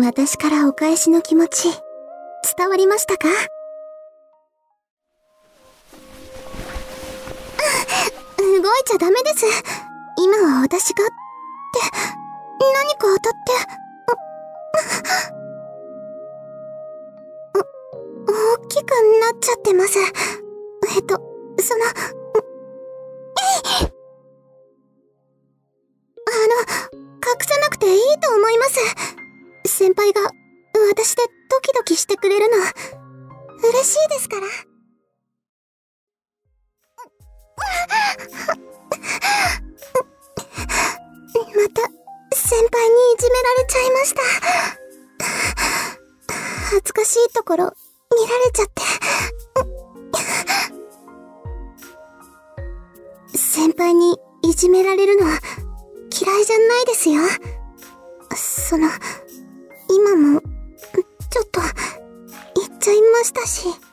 私からお返しの気持ち、伝わりましたか？動いちゃダメです。今は私が、って、何か当たって、大きくなっちゃってます。えっと、その、えいあの、隠さなくていいと思います。先輩が私でドキドキしてくれるの、嬉しいですから。また、先輩にいじめられちゃいました。恥ずかしいところ、見られちゃって。先輩にいじめられるの嫌いじゃないですよ。その、今も、ちょっと、行っちゃいましたし。